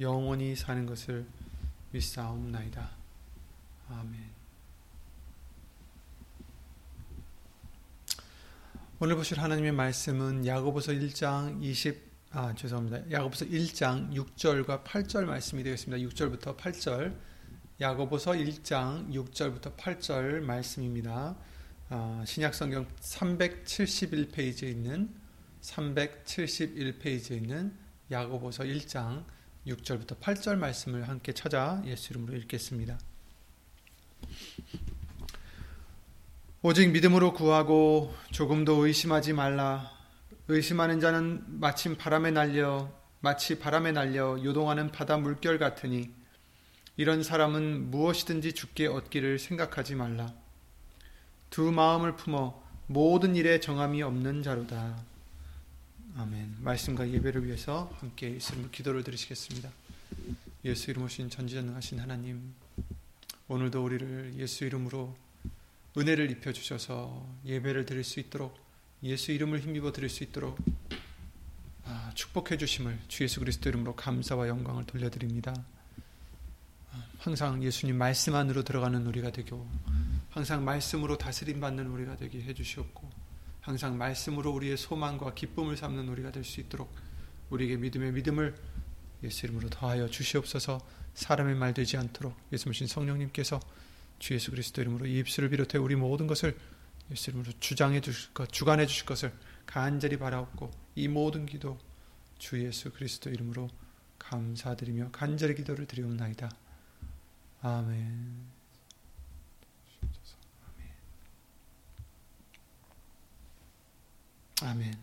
영원히 사는 것을 믿사옵나이다. 아멘. 오늘 보실 하나님의 말씀은 야고보서 1장 20 아, 죄송합니다. 야고보서 1장 6절과 8절 말씀이 되겠습니다. 6절부터 8절. 야고보서 1장 6절부터 8절 말씀입니다. 아, 신약 성경 371페이지에 있는 371페이지에 있는 야고보서 1장 6절부터 8절 말씀을 함께 찾아 예수 이름으로 읽겠습니다. 오직 믿음으로 구하고 조금도 의심하지 말라. 의심하는 자는 마침 바람에 날려 마치 바람에 날려 요동하는 바다 물결 같으니 이런 사람은 무엇이든지 죽게 얻기를 생각하지 말라. 두 마음을 품어 모든 일에 정함이 없는 자로다. 아멘. 말씀과 예배를 위해서 함께 예수님을 기도를 드리시겠습니다. 예수 이름 오신 전지전능하신 하나님, 오늘도 우리를 예수 이름으로 은혜를 입혀 주셔서 예배를 드릴 수 있도록 예수 이름을 힘입어 드릴 수 있도록 아, 축복해 주심을 주 예수 그리스도 이름으로 감사와 영광을 돌려드립니다. 항상 예수님 말씀 안으로 들어가는 우리가 되고 항상 말씀으로 다스림 받는 우리가 되게 해 주시옵고 항상 말씀으로 우리의 소망과 기쁨을 삼는 우리가 될 수 있도록 우리에게 믿음의 믿음을 예수 이름으로 더하여 주시옵소서 사람의 말 되지 않도록 예수님 성령님께서 주 예수 그리스도 이름으로 이 입술을 비롯해 우리 모든 것을 예수 이름으로 주장해 주실 것, 주관해 주실 것을 간절히 바라옵고 이 모든 기도 주 예수 그리스도 이름으로 감사드리며 간절히 기도를 드리옵나이다. 아멘. 아멘.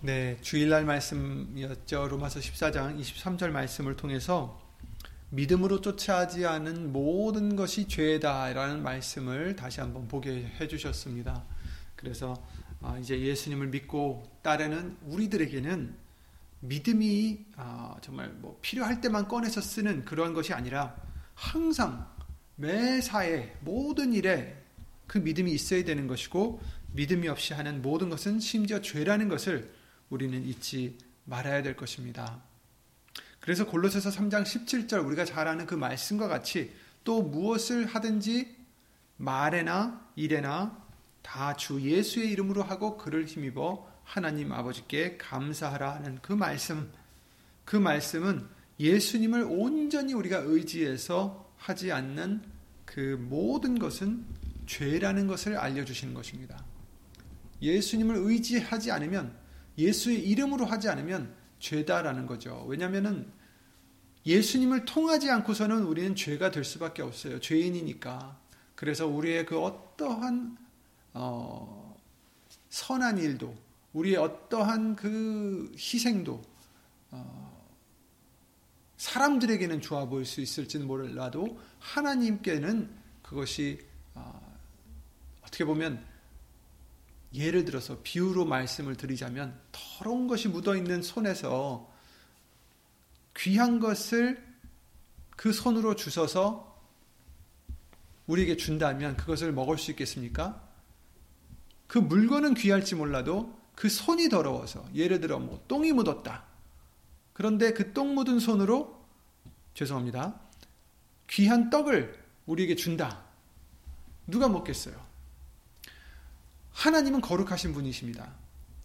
네, 주일날 말씀이었죠. 로마서 14장 23절 말씀을 통해서 믿음으로 쫓아하지 않은 모든 것이 죄다라는 말씀을 다시 한번 보게 해 주셨습니다. 그래서 아, 이제 예수님을 믿고 따르는 우리들에게는 믿음이 아, 정말 뭐 필요할 때만 꺼내서 쓰는 그러한 것이 아니라 항상 매사에 모든 일에 그 믿음이 있어야 되는 것이고 믿음이 없이 하는 모든 것은 심지어 죄라는 것을 우리는 잊지 말아야 될 것입니다. 그래서 골로새서 3장 17절 우리가 잘 아는 그 말씀과 같이 또 무엇을 하든지 말에나 일에나 다 주 예수의 이름으로 하고 그를 힘입어 하나님 아버지께 감사하라 하는 그 말씀 그 말씀은 예수님을 온전히 우리가 의지해서 하지 않는 그 모든 것은 죄라는 것을 알려주시는 것입니다. 예수님을 의지하지 않으면 예수의 이름으로 하지 않으면 죄다라는 거죠. 왜냐하면 예수님을 통하지 않고서는 우리는 죄가 될 수밖에 없어요. 죄인이니까. 그래서 우리의 그 어떠한 어, 선한 일도 우리의 어떠한 그 희생도 어, 사람들에게는 좋아 보일 수 있을지는 몰라도 하나님께는 그것이 어, 어떻게 보면 예를 들어서 비유로 말씀을 드리자면 더러운 것이 묻어 있는 손에서 귀한 것을 그 손으로 주셔서 우리에게 준다면 그것을 먹을 수 있겠습니까? 그 물건은 귀할지 몰라도 그 손이 더러워서 예를 들어 뭐 똥이 묻었다. 그런데 그 똥 묻은 손으로 죄송합니다. 귀한 떡을 우리에게 준다. 누가 먹겠어요? 하나님은 거룩하신 분이십니다.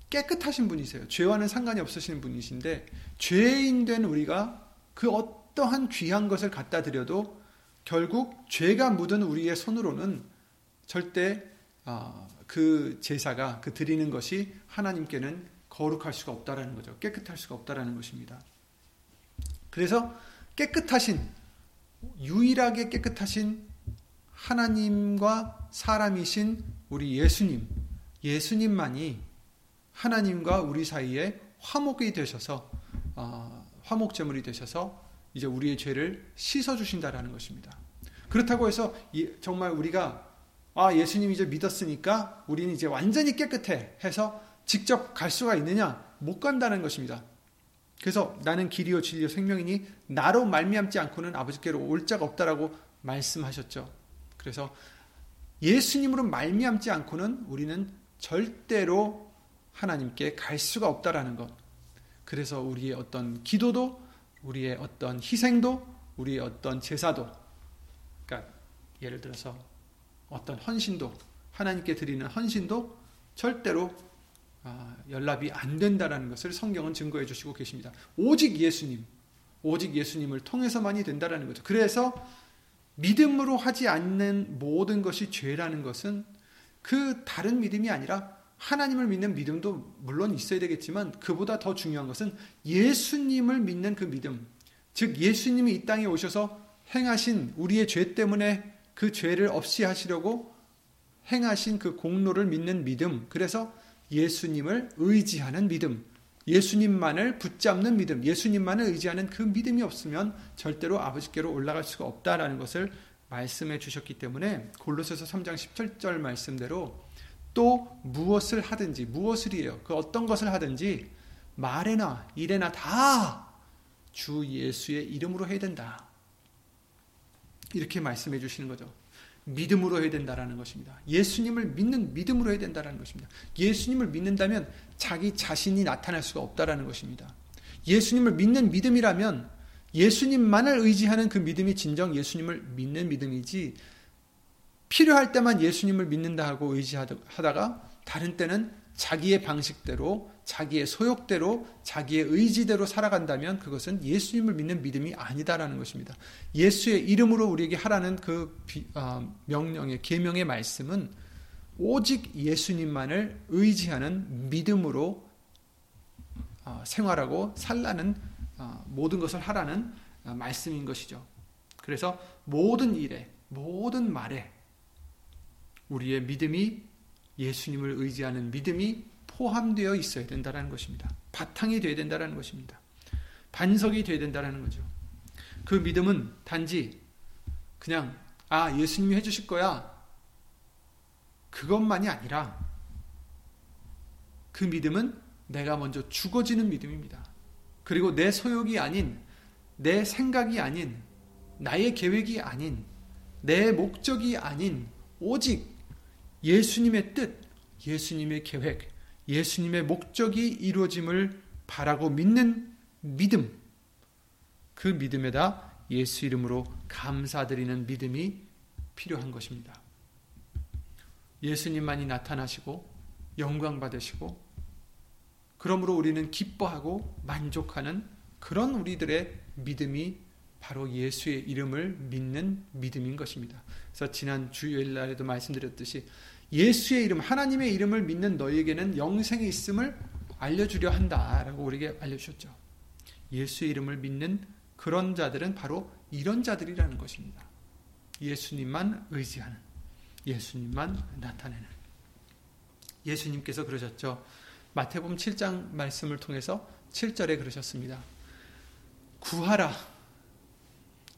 깨끗하신 분이세요. 죄와는 상관이 없으신 분이신데 죄인 된 우리가 그 어떠한 귀한 것을 갖다 드려도 결국 죄가 묻은 우리의 손으로는 절대 아, 그 제사가 그 드리는 것이 하나님께는 거룩할 수가 없다라는 거죠. 깨끗할 수가 없다라는 것입니다. 그래서 깨끗하신 유일하게 깨끗하신 하나님과 사람이신 우리 예수님, 예수님만이 하나님과 우리 사이에 화목이 되셔서 어, 화목제물이 되셔서 이제 우리의 죄를 씻어 주신다라는 것입니다. 그렇다고 해서 정말 우리가 아 예수님 이제 믿었으니까 우리는 이제 완전히 깨끗해 해서 직접 갈 수가 있느냐 못 간다는 것입니다. 그래서 나는 길이요 진리요 생명이니 나로 말미암지 않고는 아버지께로 올 자가 없다라고 말씀하셨죠. 그래서 예수님으로 말미암지 않고는 우리는 절대로 하나님께 갈 수가 없다라는 것. 그래서 우리의 어떤 기도도 우리의 어떤 희생도 우리의 어떤 제사도 그러니까 예를 들어서 어떤 헌신도 하나님께 드리는 헌신도 절대로 아, 연락이 안 된다라는 것을 성경은 증거해 주시고 계십니다. 오직 예수님, 오직 예수님을 통해서만이 된다라는 거죠. 그래서 믿음으로 하지 않는 모든 것이 죄라는 것은 그 다른 믿음이 아니라 하나님을 믿는 믿음도 물론 있어야 되겠지만 그보다 더 중요한 것은 예수님을 믿는 그 믿음. 즉 예수님이 이 땅에 오셔서 행하신 우리의 죄 때문에 그 죄를 없이 하시려고 행하신 그 공로를 믿는 믿음. 그래서 예수님을 의지하는 믿음. 예수님만을 붙잡는 믿음, 예수님만을 의지하는 그 믿음이 없으면 절대로 아버지께로 올라갈 수가 없다라는 것을 말씀해 주셨기 때문에 골로새서 3장 17절 말씀대로 또 무엇을 하든지 무엇을이에요. 그 어떤 것을 하든지 말에나 일에나 다 주 예수의 이름으로 해야 된다. 이렇게 말씀해 주시는 거죠. 믿음으로 해야 된다라는 것입니다. 예수님을 믿는 믿음으로 해야 된다라는 것입니다. 예수님을 믿는다면 자기 자신이 나타날 수가 없다라는 것입니다. 예수님을 믿는 믿음이라면 예수님만을 의지하는 그 믿음이 진정 예수님을 믿는 믿음이지 필요할 때만 예수님을 믿는다 하고 의지하다가 다른 때는 자기의 방식대로 자기의 소욕대로 자기의 의지대로 살아간다면 그것은 예수님을 믿는 믿음이 아니다라는 것입니다. 예수의 이름으로 우리에게 하라는 그 어, 명령의 계명의 말씀은 오직 예수님만을 의지하는 믿음으로 어, 생활하고 살라는 어, 모든 것을 하라는 말씀인 것이죠. 그래서 모든 일에 모든 말에 우리의 믿음이 예수님을 의지하는 믿음이 포함되어 있어야 된다는 것입니다. 바탕이 되어야 된다는 것입니다. 반석이 되어야 된다는 거죠. 그 믿음은 단지 그냥 아 예수님이 해주실 거야 그것만이 아니라 그 믿음은 내가 먼저 죽어지는 믿음입니다. 그리고 내 소욕이 아닌 내 생각이 아닌 나의 계획이 아닌 내 목적이 아닌 오직 예수님의 뜻, 예수님의 계획, 예수님의 목적이 이루어짐을 바라고 믿는 믿음, 그 믿음에다 예수 이름으로 감사드리는 믿음이 필요한 것입니다. 예수님만이 나타나시고 영광 받으시고 그러므로 우리는 기뻐하고 만족하는 그런 우리들의 믿음이 바로 예수의 이름을 믿는 믿음인 것입니다. 그래서 지난 주일 날에도 말씀드렸듯이 예수의 이름, 하나님의 이름을 믿는 너에게는 영생이 있음을 알려주려 한다라고 우리에게 알려주셨죠. 예수의 이름을 믿는 그런 자들은 바로 이런 자들이라는 것입니다. 예수님만 의지하는, 예수님만 나타내는. 예수님께서 그러셨죠. 마태복음 7장 말씀을 통해서 7절에 그러셨습니다. 구하라.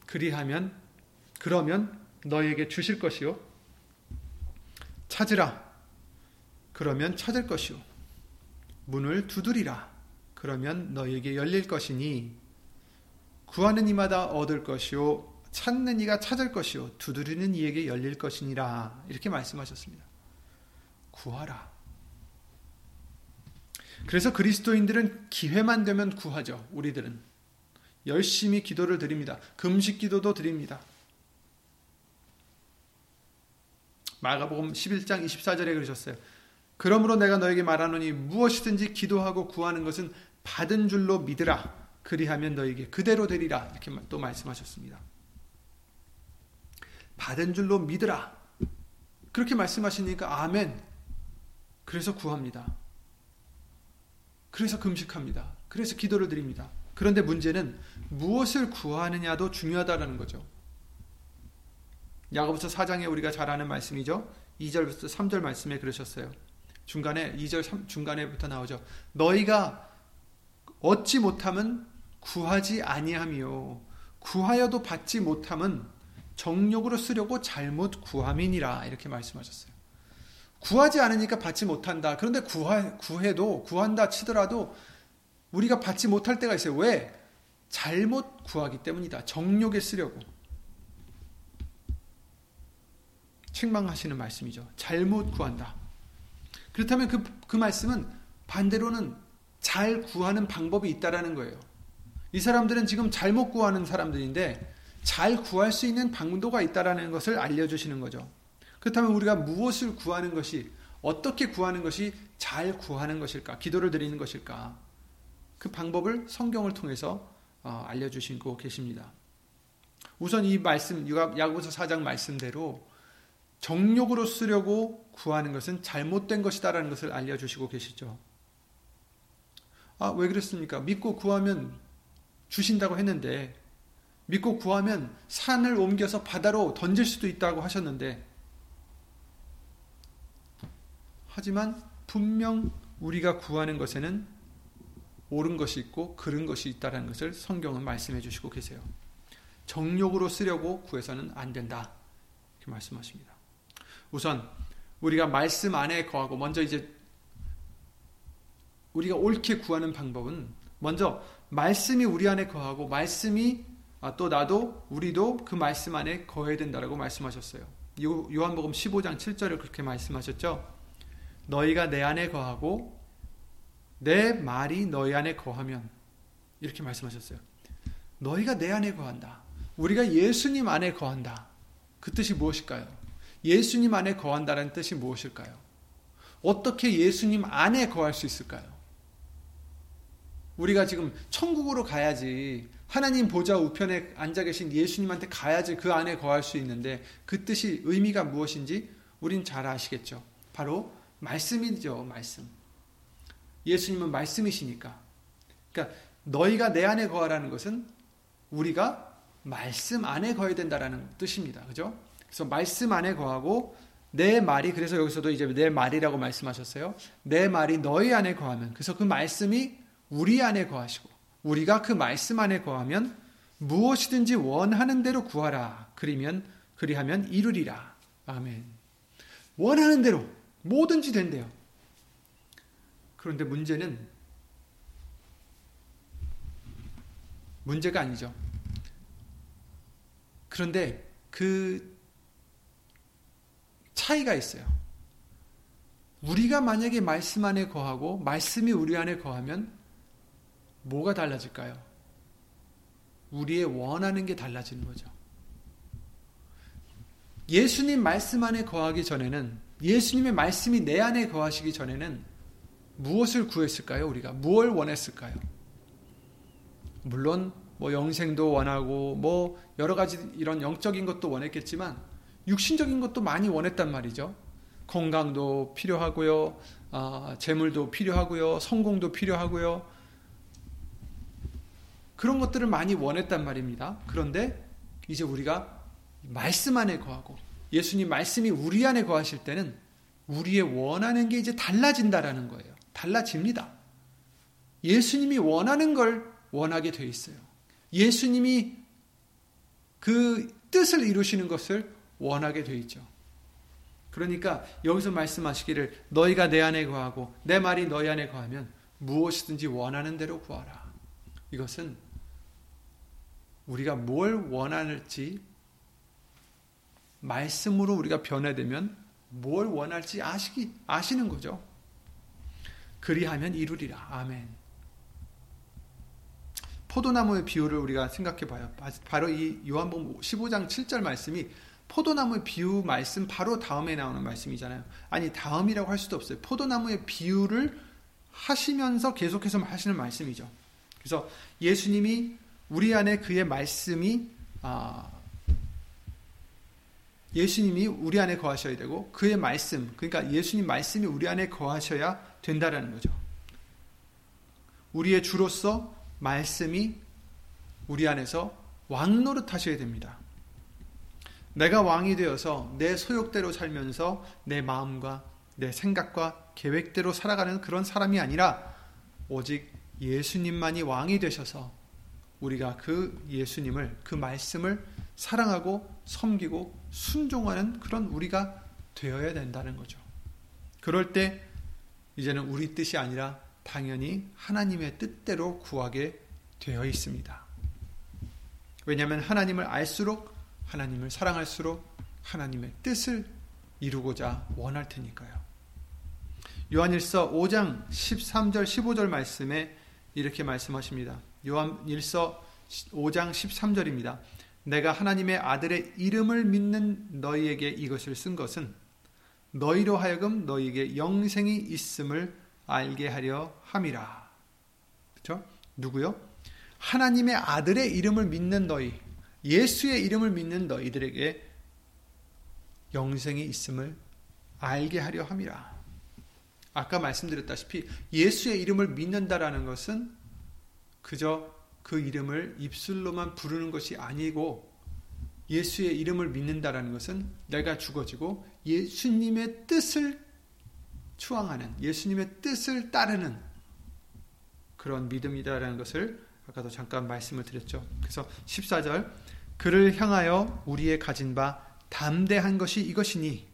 그리하면, 그러면 너에게 주실 것이요. 찾으라. 그러면 찾을 것이요. 문을 두드리라. 그러면 너에게 열릴 것이니 구하는 이마다 얻을 것이요 찾는 이가 찾을 것이요 두드리는 이에게 열릴 것이니라. 이렇게 말씀하셨습니다. 구하라. 그래서 그리스도인들은 기회만 되면 구하죠. 우리들은 열심히 기도를 드립니다. 금식 기도도 드립니다. 마가복음 11장 24절에 그러셨어요. 그러므로 내가 너에게 말하노니 무엇이든지 기도하고 구하는 것은 받은 줄로 믿으라. 그리하면 너에게 그대로 되리라. 이렇게 또 말씀하셨습니다. 받은 줄로 믿으라. 그렇게 말씀하시니까 아멘. 그래서 구합니다. 그래서 금식합니다. 그래서 기도를 드립니다. 그런데 문제는 무엇을 구하느냐도 중요하다라는 거죠. 야고보서 4장에 우리가 잘 아는 말씀이죠. 2절부터 3절 말씀에 그러셨어요. 중간에 2절 3, 중간에부터 나오죠. 너희가 얻지 못함은 구하지 아니하며 구하여도 받지 못함은 정욕으로 쓰려고 잘못 구함이니라 이렇게 말씀하셨어요. 구하지 않으니까 받지 못한다. 그런데 구하, 구해도 구한다 치더라도 우리가 받지 못할 때가 있어요. 왜? 잘못 구하기 때문이다. 정욕에 쓰려고. 책망하시는 말씀이죠. 잘못 구한다. 그렇다면 그, 그 말씀은 반대로는 잘 구하는 방법이 있다라는 거예요. 이 사람들은 지금 잘못 구하는 사람들인데 잘 구할 수 있는 방도가 있다라는 것을 알려주시는 거죠. 그렇다면 우리가 무엇을 구하는 것이 어떻게 구하는 것이 잘 구하는 것일까? 기도를 드리는 것일까? 그 방법을 성경을 통해서 어, 알려주시고 계십니다. 우선 이 말씀 야고보서 4장 말씀대로 정욕으로 쓰려고 구하는 것은 잘못된 것이다라는 것을 알려주시고 계시죠. 아, 왜 그랬습니까? 믿고 구하면 주신다고 했는데, 믿고 구하면 산을 옮겨서 바다로 던질 수도 있다고 하셨는데, 하지만 분명 우리가 구하는 것에는 옳은 것이 있고 그른 것이 있다는 것을 성경은 말씀해 주시고 계세요. 정욕으로 쓰려고 구해서는 안 된다. 이렇게 말씀하십니다. 우선 우리가 말씀 안에 거하고 먼저 이제 우리가 옳게 구하는 방법은 먼저 말씀이 우리 안에 거하고 말씀이 아, 또 나도 우리도 그 말씀 안에 거해야 된다라고 말씀하셨어요. 요한복음 15장 7절을 그렇게 말씀하셨죠. 너희가 내 안에 거하고 내 말이 너희 안에 거하면 이렇게 말씀하셨어요. 너희가 내 안에 거한다. 우리가 예수님 안에 거한다. 그 뜻이 무엇일까요? 예수님 안에 거한다는 뜻이 무엇일까요? 어떻게 예수님 안에 거할 수 있을까요? 우리가 지금 천국으로 가야지 하나님 보좌 우편에 앉아 계신 예수님한테 가야지 그 안에 거할 수 있는데 그 뜻이 의미가 무엇인지 우린 잘 아시겠죠. 바로 말씀이죠, 말씀. 예수님은 말씀이시니까. 그러니까 너희가 내 안에 거하라는 것은 우리가 말씀 안에 거해야 된다라는 뜻입니다. 그죠? 그래서 말씀 안에 거하고 내 말이 그래서 여기서도 이제 내 말이라고 말씀하셨어요. 내 말이 너희 안에 거하면 그래서 그 말씀이 우리 안에 거하시고 우리가 그 말씀 안에 거하면 무엇이든지 원하는 대로 구하라. 그리면 그리하면 이루리라. 아멘. 원하는 대로 뭐든지 된대요. 그런데 문제는 문제가 아니죠. 그런데 그 차이가 있어요. 우리가 만약에 말씀 안에 거하고 말씀이 우리 안에 거하면 뭐가 달라질까요? 우리의 원하는 게 달라지는 거죠. 예수님 말씀 안에 거하기 전에는 예수님의 말씀이 내 안에 거하시기 전에는 무엇을 구했을까요? 우리가 무엇을 원했을까요? 물론 뭐 영생도 원하고 뭐 여러 가지 이런 영적인 것도 원했겠지만 육신적인 것도 많이 원했단 말이죠. 건강도 필요하고요. 아, 재물도 필요하고요. 성공도 필요하고요. 그런 것들을 많이 원했단 말입니다. 그런데 이제 우리가 말씀 안에 거하고 예수님 말씀이 우리 안에 거하실 때는 우리의 원하는 게 이제 달라진다라는 거예요. 달라집니다. 예수님이 원하는 걸 원하게 돼 있어요. 예수님이 그 뜻을 이루시는 것을 원하게 돼 있죠. 그러니까 여기서 말씀하시기를 너희가 내 안에 거하고 내 말이 너희 안에 거하면 무엇이든지 원하는 대로 구하라. 이것은 우리가 뭘 원할지 말씀으로 우리가 변화되면 뭘 원할지 아시기 아시는 거죠. 그리하면 이루리라. 아멘. 포도나무의 비유를 우리가 생각해 봐요. 바로 이 요한복음 15장 7절 말씀이 포도나무의 비유 말씀 바로 다음에 나오는 말씀이잖아요. 아니 다음이라고 할 수도 없어요. 포도나무의 비유를 하시면서 계속해서 하시는 말씀이죠. 그래서 예수님이 우리 안에 그의 말씀이 아, 예수님이 우리 안에 거하셔야 되고 그의 말씀 그러니까 예수님 말씀이 우리 안에 거하셔야 된다라는 거죠. 우리의 주로서 말씀이 우리 안에서 왕 노릇 하셔야 됩니다. 내가 왕이 되어서 내 소욕대로 살면서 내 마음과 내 생각과 계획대로 살아가는 그런 사람이 아니라 오직 예수님만이 왕이 되셔서 우리가 그 예수님을 그 말씀을 사랑하고 섬기고 순종하는 그런 우리가 되어야 된다는 거죠. 그럴 때 이제는 우리 뜻이 아니라 당연히 하나님의 뜻대로 구하게 되어 있습니다. 왜냐하면 하나님을 알수록 하나님을 사랑할수록 하나님의 뜻을 이루고자 원할 테니까요. 요한일서 5장 13절 15절 말씀에 이렇게 말씀하십니다. 요한일서 5장 13절입니다. 내가 하나님의 아들의 이름을 믿는 너희에게 이것을 쓴 것은 너희로 하여금 너희에게 영생이 있음을 알게 하려 함이라. 그렇죠? 누구요? 하나님의 아들의 이름을 믿는 너희, 예수의 이름을 믿는 너희들에게 영생이 있음을 알게 하려 함이라. 아까 말씀드렸다시피 예수의 이름을 믿는다라는 것은 그저 그 이름을 입술로만 부르는 것이 아니고 예수의 이름을 믿는다라는 것은 내가 죽어지고 예수님의 뜻을 추앙하는 예수님의 뜻을 따르는 그런 믿음이다라는 것을 아까도 잠깐 말씀을 드렸죠. 그래서 14절 그를 향하여 우리의 가진 바 담대한 것이 이것이니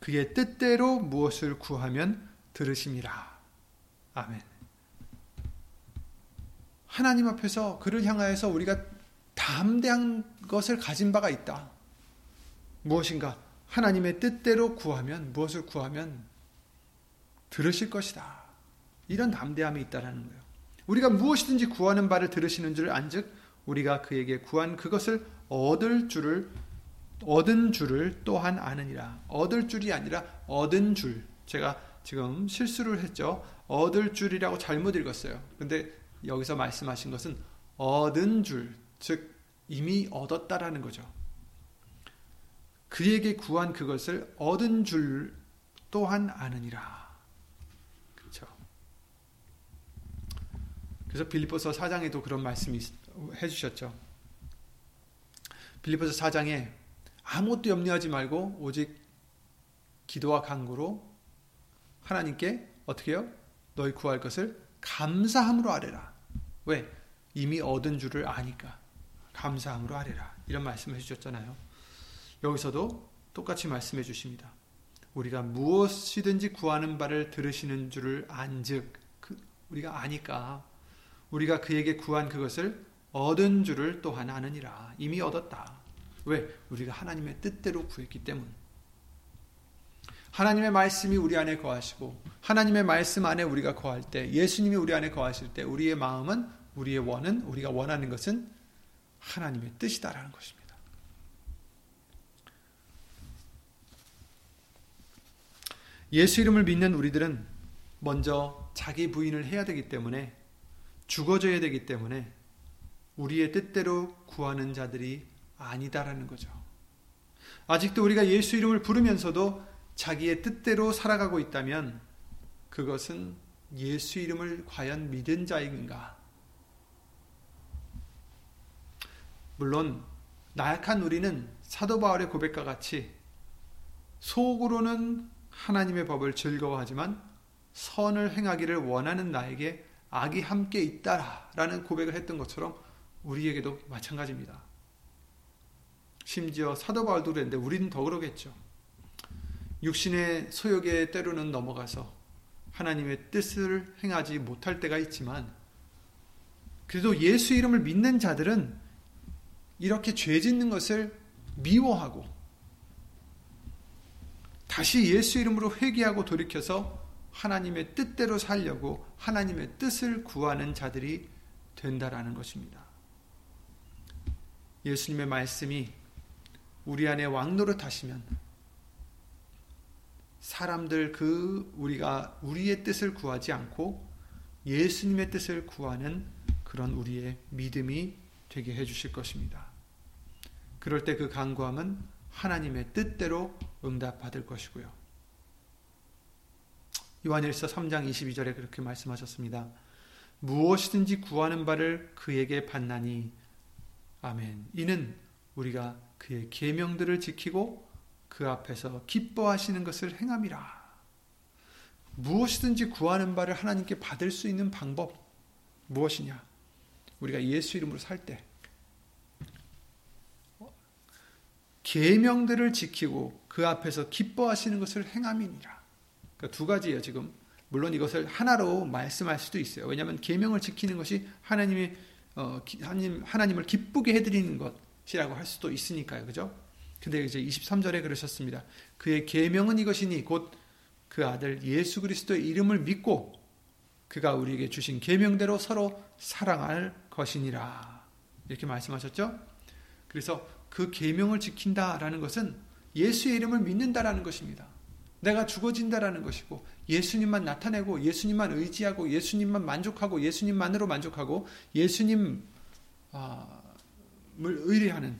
그의 뜻대로 무엇을 구하면 들으심이라. 아멘. 하나님 앞에서 그를 향하여서 우리가 담대한 것을 가진 바가 있다. 무엇인가? 하나님의 뜻대로 구하면 무엇을 구하면 들으실 것이다. 이런 담대함이 있다라는 거예요. 우리가 무엇이든지 구하는 바를 들으시는 줄 안즉 우리가 그에게 구한 그것을 얻을 줄을 얻은 줄을 또한 아느니라. 얻을 줄이 아니라 얻은 줄. 제가 지금 실수를 했죠. 얻을 줄이라고 잘못 읽었어요. 근데 여기서 말씀하신 것은 얻은 줄, 즉 이미 얻었다라는 거죠. 그에게 구한 그것을 얻은 줄 또한 아느니라. 그렇죠. 그래서 빌립보서 4장에도 그런 말씀이 해 주셨죠. 빌립보서 4장에 아무것도 염려하지 말고 오직 기도와 간구로 하나님께 어떻게 해요? 너희 구할 것을 감사함으로 아뢰라. 왜? 이미 얻은 줄을 아니까. 감사함으로 아뢰라. 이런 말씀을 해주셨잖아요. 여기서도 똑같이 말씀해 주십니다. 우리가 무엇이든지 구하는 바를 들으시는 줄을 안즉 그 우리가 아니까 우리가 그에게 구한 그것을 얻은 줄을 또한 아느니라 이미 얻었다. 왜? 우리가 하나님의 뜻대로 구했기 때문. 하나님의 말씀이 우리 안에 거하시고 하나님의 말씀 안에 우리가 거할 때 예수님이 우리 안에 거하실 때 우리의 마음은 우리의 원은 우리가 원하는 것은 하나님의 뜻이다라는 것입니다. 예수 이름을 믿는 우리들은 먼저 자기 부인을 해야 되기 때문에 죽어져야 되기 때문에 우리의 뜻대로 구하는 자들이 아니다라는 거죠. 아직도 우리가 예수 이름을 부르면서도 자기의 뜻대로 살아가고 있다면 그것은 예수 이름을 과연 믿은 자인가? 물론 나약한 우리는 사도 바울의 고백과 같이 속으로는 하나님의 법을 즐거워하지만 선을 행하기를 원하는 나에게 악이 함께 있다라는 고백을 했던 것처럼 우리에게도 마찬가지입니다. 심지어 사도 바울도 그랬는데 우리는 더 그러겠죠. 육신의 소욕에 때로는 넘어가서 하나님의 뜻을 행하지 못할 때가 있지만 그래도 예수 이름을 믿는 자들은 이렇게 죄 짓는 것을 미워하고 다시 예수 이름으로 회개하고 돌이켜서 하나님의 뜻대로 살려고 하나님의 뜻을 구하는 자들이 된다라는 것입니다. 예수님의 말씀이 우리 안에 왕노릇 하시면 사람들 그 우리가 우리의 뜻을 구하지 않고 예수님의 뜻을 구하는 그런 우리의 믿음이 되게 해 주실 것입니다. 그럴 때 그 간구함은 하나님의 뜻대로 응답받을 것이고요. 요한일서 3장 22절에 그렇게 말씀하셨습니다. 무엇이든지 구하는 바를 그에게 받나니 아멘. 이는 우리가 그의 계명들을 지키고 그 앞에서 기뻐하시는 것을 행함이라. 무엇이든지 구하는 바를 하나님께 받을 수 있는 방법 무엇이냐? 우리가 예수 이름으로 살 때 계명들을 지키고 그 앞에서 기뻐하시는 것을 행함이니라. 그러니까 두 가지예요, 지금. 물론 이것을 하나로 말씀할 수도 있어요. 왜냐하면 계명을 지키는 것이 하나님의 어, 하나님 하나님을 기쁘게 해드리는 것이라고 할 수도 있으니까요, 그죠? 근데 이제 23절에 그러셨습니다. 그의 계명은 이것이니 곧 그 아들 예수 그리스도의 이름을 믿고 그가 우리에게 주신 계명대로 서로 사랑할 것이니라. 이렇게 말씀하셨죠? 그래서 그 계명을 지킨다라는 것은 예수의 이름을 믿는다라는 것입니다. 내가 죽어진다라는 것이고 예수님만 나타내고 예수님만 의지하고 예수님만 만족하고 예수님만으로 만족하고 예수님을 의뢰하는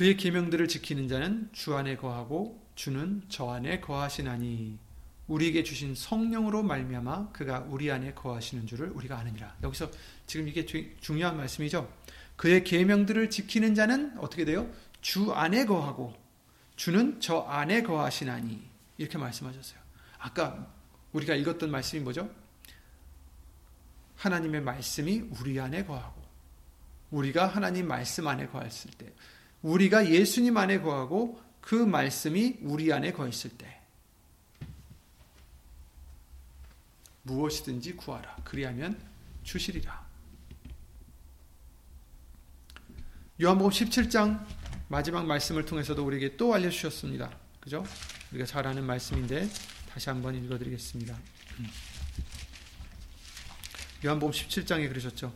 그의 계명들을 지키는 자는 주 안에 거하고 주는 저 안에 거하시나니 우리에게 주신 성령으로 말미암아 그가 우리 안에 거하시는 줄을 우리가 아느니라. 여기서 지금 이게 중요한 말씀이죠. 그의 계명들을 지키는 자는 어떻게 돼요? 주 안에 거하고 주는 저 안에 거하시나니 이렇게 말씀하셨어요. 아까 우리가 읽었던 말씀이 뭐죠? 하나님의 말씀이 우리 안에 거하고 우리가 하나님 말씀 안에 거했을 때 우리가 예수님 안에 거하고 그 말씀이 우리 안에 거했을 때 무엇이든지 구하라. 그리하면 주시리라. 요한복음 17장 마지막 말씀을 통해서도 우리에게 또 알려주셨습니다. 그죠? 우리가 잘 아는 말씀인데 다시 한번 읽어드리겠습니다. 요한복음 17장에 그러셨죠.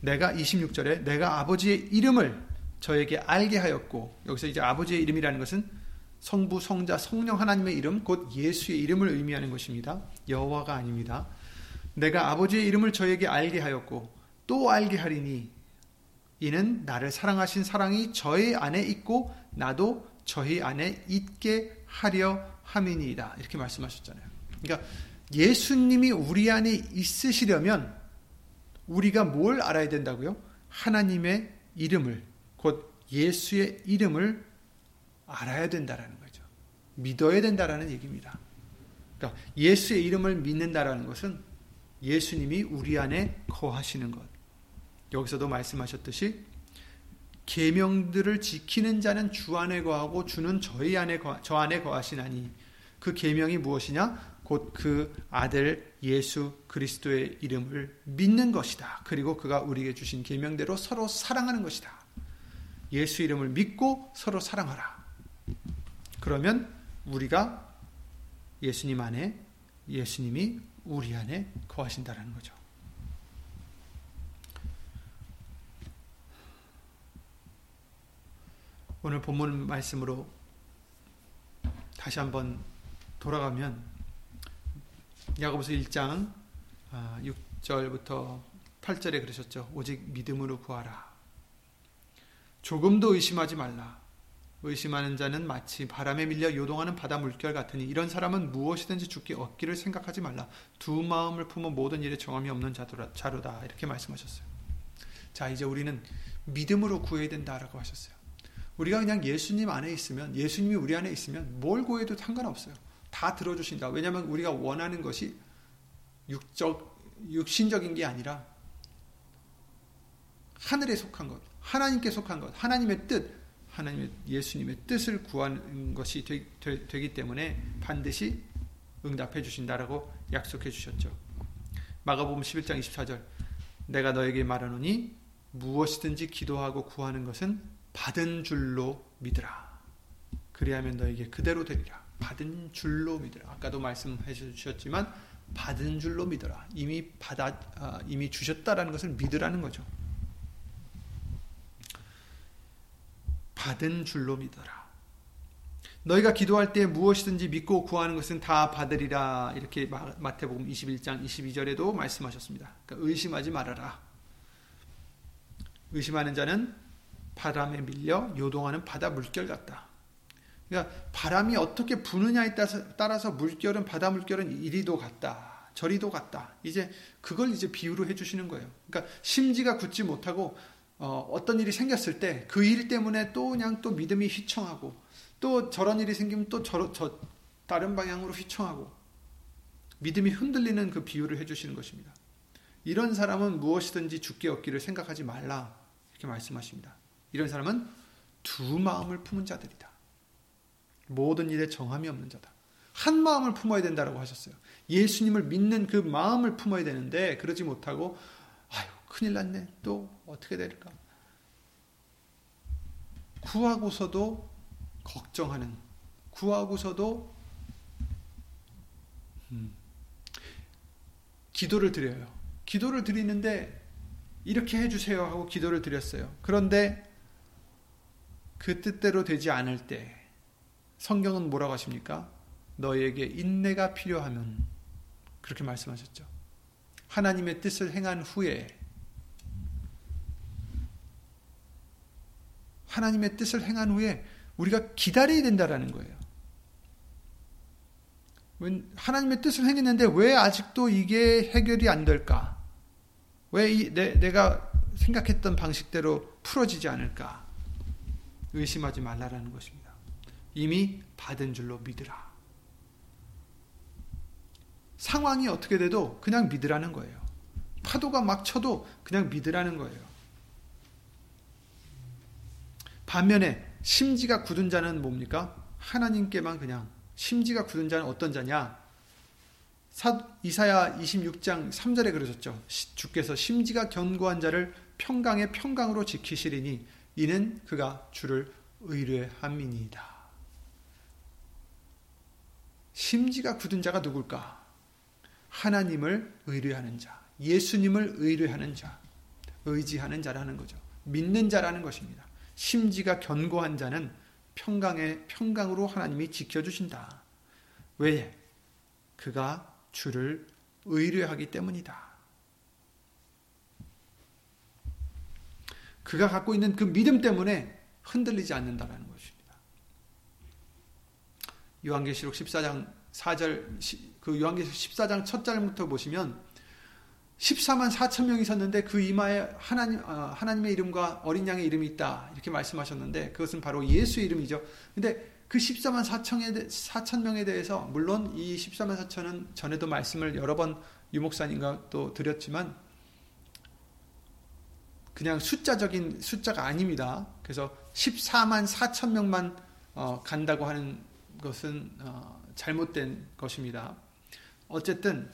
내가 26절에 내가 아버지의 이름을 저에게 알게 하였고 여기서 이제 아버지의 이름이라는 것은 성부, 성자, 성령 하나님의 이름 곧 예수의 이름을 의미하는 것입니다. 여호와가 아닙니다. 내가 아버지의 이름을 저에게 알게 하였고 또 알게 하리니 이는 나를 사랑하신 사랑이 저의 안에 있고 나도 저희 안에 있게 하려 함이니이다. 이렇게 말씀하셨잖아요. 그러니까 예수님이 우리 안에 있으시려면 우리가 뭘 알아야 된다고요? 하나님의 이름을 곧 예수의 이름을 알아야 된다라는 거죠. 믿어야 된다라는 얘기입니다. 그러니까 예수의 이름을 믿는다라는 것은 예수님이 우리 안에 거하시는 것. 여기서도 말씀하셨듯이 계명들을 지키는 자는 주 안에 거하고 주는 저희 안에 거, 저 안에 거하시나니 그 계명이 무엇이냐? 곧 그 아들 예수 그리스도의 이름을 믿는 것이다. 그리고 그가 우리에게 주신 계명대로 서로 사랑하는 것이다. 예수 이름을 믿고 서로 사랑하라. 그러면 우리가 예수님 안에 예수님이 우리 안에 거하신다라는 거죠. 오늘 본문 말씀으로 다시 한번 돌아가면 야고보서 1장 6절부터 아, 8절에 그러셨죠. 오직 믿음으로 구하라. 조금도 의심하지 말라. 의심하는 자는 마치 바람에 밀려 요동하는 바다 물결 같으니 이런 사람은 무엇이든지 죽기 얻기를 생각하지 말라. 두 마음을 품어 모든 일에 정함이 없는 자로다. 이렇게 말씀하셨어요. 자, 이제 우리는 믿음으로 구해야 된다라고 하셨어요. 우리가 그냥 예수님 안에 있으면, 예수님이 우리 안에 있으면 뭘 구해도 상관없어요. 다 들어주신다. 왜냐하면 우리가 원하는 것이 육적, 육신적인 게 아니라 하늘에 속한 것, 하나님께 속한 것, 하나님의 뜻, 하나님의 예수님의 뜻을 구하는 것이 되, 되, 되기 때문에 반드시 응답해 주신다라고 약속해 주셨죠. 마가복음 11장 24절 내가 너에게 말하노니 무엇이든지 기도하고 구하는 것은 받은 줄로 믿으라. 그리하면 너에게 그대로 되리라. 받은 줄로 믿으라. 아까도 말씀해 주셨지만 받은 줄로 믿어라. 이미 받아 아, 이미 주셨다라는 것을 믿으라는 거죠. 받은 줄로 믿어라. 너희가 기도할 때 무엇이든지 믿고 구하는 것은 다 받으리라. 이렇게 마태복음 21장 22절에도 말씀하셨습니다. 그러니까 의심하지 말아라. 의심하는 자는 바람에 밀려 요동하는 바다 물결 같다. 그러니까 바람이 어떻게 부느냐에 따라서 물결은 바다 물결은 이리도 갔다. 저리도 갔다. 이제 그걸 이제 비유로 해 주시는 거예요. 그러니까 심지가 굳지 못하고 어, 떤 일이 생겼을 때 그 일 때문에 또 그냥 또 믿음이 휘청하고 또 저런 일이 생기면 또 저, 저 다른 방향으로 휘청하고 믿음이 흔들리는 그 비유를 해 주시는 것입니다. 이런 사람은 무엇이든지 죽게 얻기를 생각하지 말라 이렇게 말씀하십니다. 이런 사람은 두 마음을 품은 자들이다. 모든 일에 정함이 없는 자다. 한 마음을 품어야 된다고 하셨어요. 예수님을 믿는 그 마음을 품어야 되는데 그러지 못하고 큰일 났네. 또 어떻게 될까? 구하고서도 걱정하는 구하고서도 음, 기도를 드려요. 기도를 드리는데 이렇게 해주세요 하고 기도를 드렸어요. 그런데 그 뜻대로 되지 않을 때 성경은 뭐라고 하십니까? 너에게 인내가 필요하면 그렇게 말씀하셨죠. 하나님의 뜻을 행한 후에 하나님의 뜻을 행한 후에 우리가 기다려야 된다라는 거예요. 하나님의 뜻을 행했는데 왜 아직도 이게 해결이 안 될까? 왜 이, 내, 내가 생각했던 방식대로 풀어지지 않을까? 의심하지 말라라는 것입니다. 이미 받은 줄로 믿으라. 상황이 어떻게 돼도 그냥 믿으라는 거예요. 파도가 막 쳐도 그냥 믿으라는 거예요. 반면에 심지가 굳은 자는 뭡니까? 하나님께만 그냥 심지가 굳은 자는 어떤 자냐? 이사야 26장 3절에 그러셨죠. 주께서 심지가 견고한 자를 평강의 평강으로 지키시리니 이는 그가 주를 의뢰함이니이다. 심지가 굳은 자가 누굴까? 하나님을 의뢰하는 자, 예수님을 의뢰하는 자, 의지하는 자라는 거죠. 믿는 자라는 것입니다. 심지가 견고한 자는 평강의 평강으로 하나님이 지켜주신다. 왜? 그가 주를 의뢰하기 때문이다. 그가 갖고 있는 그 믿음 때문에 흔들리지 않는다라는 것입니다. 요한계시록 14장 4절 그 요한계시록 14장 첫 절부터 보시면 14만 4천 명이 섰는데 그 이마에 하나님 어, 하나님의 이름과 어린 양의 이름이 있다 이렇게 말씀하셨는데 그것은 바로 예수 이름이죠. 근데 그 14만 4천에 4천 명에 대해서 물론 이 14만 4천은 전에도 말씀을 여러 번 유목사님과 또 드렸지만 그냥 숫자적인 숫자가 아닙니다. 그래서 14만 4천 명만 어, 간다고 하는 것은 어, 잘못된 것입니다. 어쨌든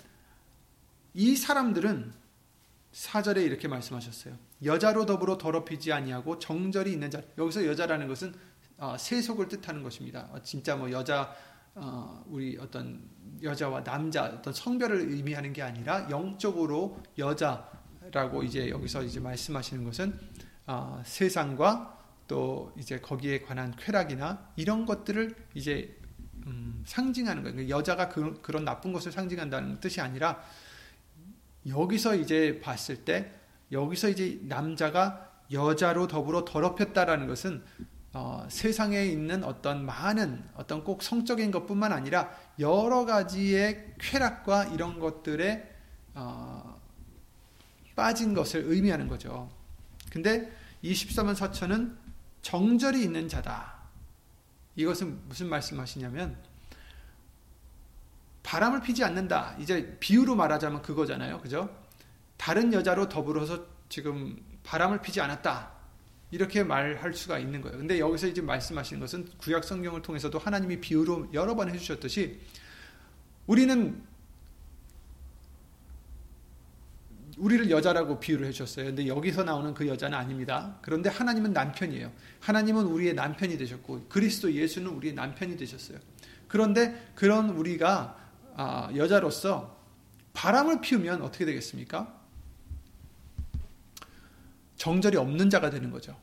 이 사람들은 사절에 이렇게 말씀하셨어요. 여자로 더불어 더럽히지 아니하고 정절이 있는 자. 여기서 여자라는 것은 어, 세속을 뜻하는 것입니다. 어, 진짜 뭐 여자 어, 우리 어떤 여자와 남자 어떤 성별을 의미하는 게 아니라 영적으로 여자라고 이제 여기서 이제 말씀하시는 것은 어, 세상과 또 이제 거기에 관한 쾌락이나 이런 것들을 이제 음, 상징하는 거예요. 그러니까 여자가 그, 그런 나쁜 것을 상징한다는 뜻이 아니라 여기서 이제 봤을 때 여기서 이제 남자가 여자로 더불어 더럽혔다라는 것은 어, 세상에 있는 어떤 많은 어떤 꼭 성적인 것뿐만 아니라 여러 가지의 쾌락과 이런 것들에 어, 빠진 것을 의미하는 거죠. 근데 24만 4천은 정절이 있는 자다. 이것은 무슨 말씀하시냐면 바람을 피지 않는다. 이제 비유로 말하자면 그거잖아요. 그죠? 다른 여자로 더불어서 지금 바람을 피지 않았다. 이렇게 말할 수가 있는 거예요. 근데 여기서 이제 말씀하시는 것은 구약 성경을 통해서도 하나님이 비유로 여러 번 해주셨듯이 우리는 우리를 여자라고 비유를 해주셨어요. 근데 여기서 나오는 그 여자는 아닙니다. 그런데 하나님은 남편이에요. 하나님은 우리의 남편이 되셨고 그리스도 예수는 우리의 남편이 되셨어요. 그런데 그런 우리가 아, 여자로서 바람을 피우면 어떻게 되겠습니까? 정절이 없는 자가 되는 거죠.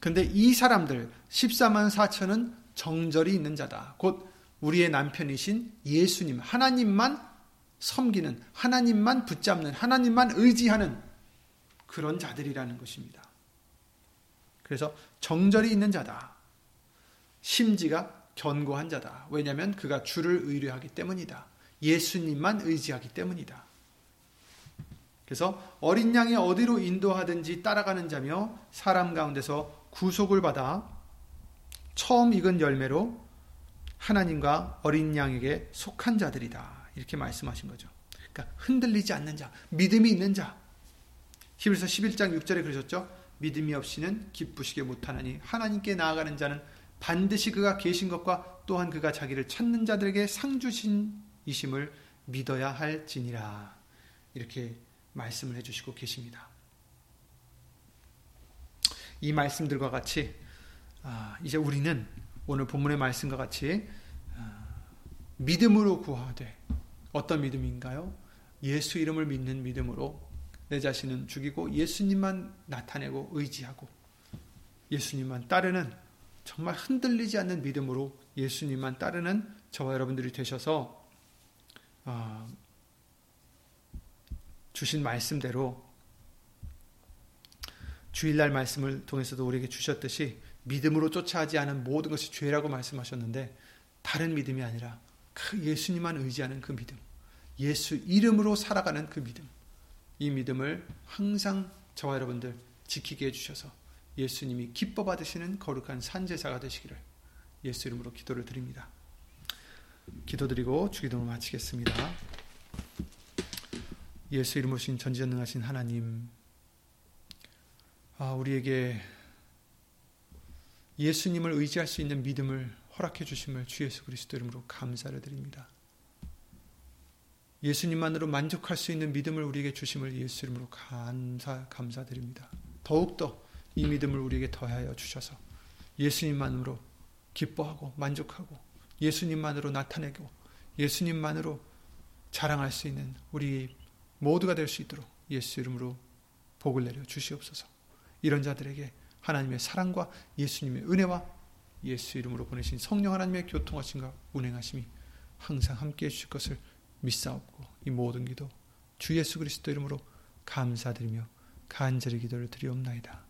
근데 이 사람들 14만 4천은 정절이 있는 자다. 곧 우리의 남편이신 예수님, 하나님만 섬기는, 하나님만 붙잡는, 하나님만 의지하는 그런 자들이라는 것입니다. 그래서 정절이 있는 자다. 심지가 견고한 자다. 왜냐하면 그가 주를 의뢰하기 때문이다. 예수님만 의지하기 때문이다. 그래서 어린 양이 어디로 인도하든지 따라가는 자며 사람 가운데서 구속을 받아 처음 익은 열매로 하나님과 어린 양에게 속한 자들이다. 이렇게 말씀하신 거죠. 그러니까 흔들리지 않는 자, 믿음이 있는 자. 히브리서 11장 6절에 그러셨죠. 믿음이 없이는 기쁘시게 못하나니 하나님께 나아가는 자는 반드시 그가 계신 것과 또한 그가 자기를 찾는 자들에게 상 주신 이심을 믿어야 할지니라. 이렇게 말씀을 해 주시고 계십니다. 이 말씀들과 같이 아, 이제 우리는 오늘 본문의 말씀과 같이 아, 믿음으로 구하되 어떤 믿음인가요? 예수 이름을 믿는 믿음으로 내 자신은 죽이고 예수님만 나타내고 의지하고 예수님만 따르는 정말 흔들리지 않는 믿음으로 예수님만 따르는 저와 여러분들이 되셔서 어, 주신 말씀대로 주일날 말씀을 통해서도 우리에게 주셨듯이 믿음으로 쫓아하지 않은 모든 것이 죄라고 말씀하셨는데 다른 믿음이 아니라 그 예수님만 의지하는 그 믿음, 예수 이름으로 살아가는 그 믿음, 이 믿음을 항상 저와 여러분들 지키게 해주셔서 예수님이 기뻐 받으시는 거룩한 산제사가 되시기를 예수 이름으로 기도를 드립니다. 기도드리고 주기도를 마치겠습니다. 예수 이름으로 신 전지전능하신 하나님, 아, 우리에게 예수님을 의지할 수 있는 믿음을 허락해 주심을 주 예수 그리스도 이름으로 감사를 드립니다. 예수님만으로 만족할 수 있는 믿음을 우리에게 주심을 예수 이름으로 감사 감사드립니다. 더욱더 이 믿음을 우리에게 더하여 주셔서 예수님만으로 기뻐하고 만족하고 예수님만으로 나타내고 예수님만으로 자랑할 수 있는 우리 모두가 될 수 있도록 예수 이름으로 복을 내려 주시옵소서. 이런 자들에게 하나님의 사랑과 예수님의 은혜와 예수 이름으로 보내신 성령 하나님의 교통하심과 운행하심이 항상 함께 해주실 것을 믿사옵고 이 모든 기도 주 예수 그리스도 이름으로 감사드리며 간절히 기도를 드리옵나이다.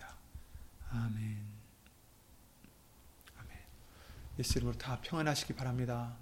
아멘. 아멘. 예수 이름으로 다 평안하시기 바랍니다.